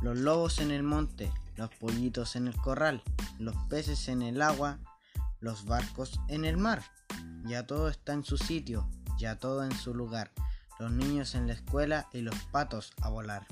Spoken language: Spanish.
los lobos en el monte, los pollitos en el corral, los peces en el agua, los barcos en el mar. Ya todo está en su sitio, ya todo en su lugar, los niños en la escuela y los patos a volar.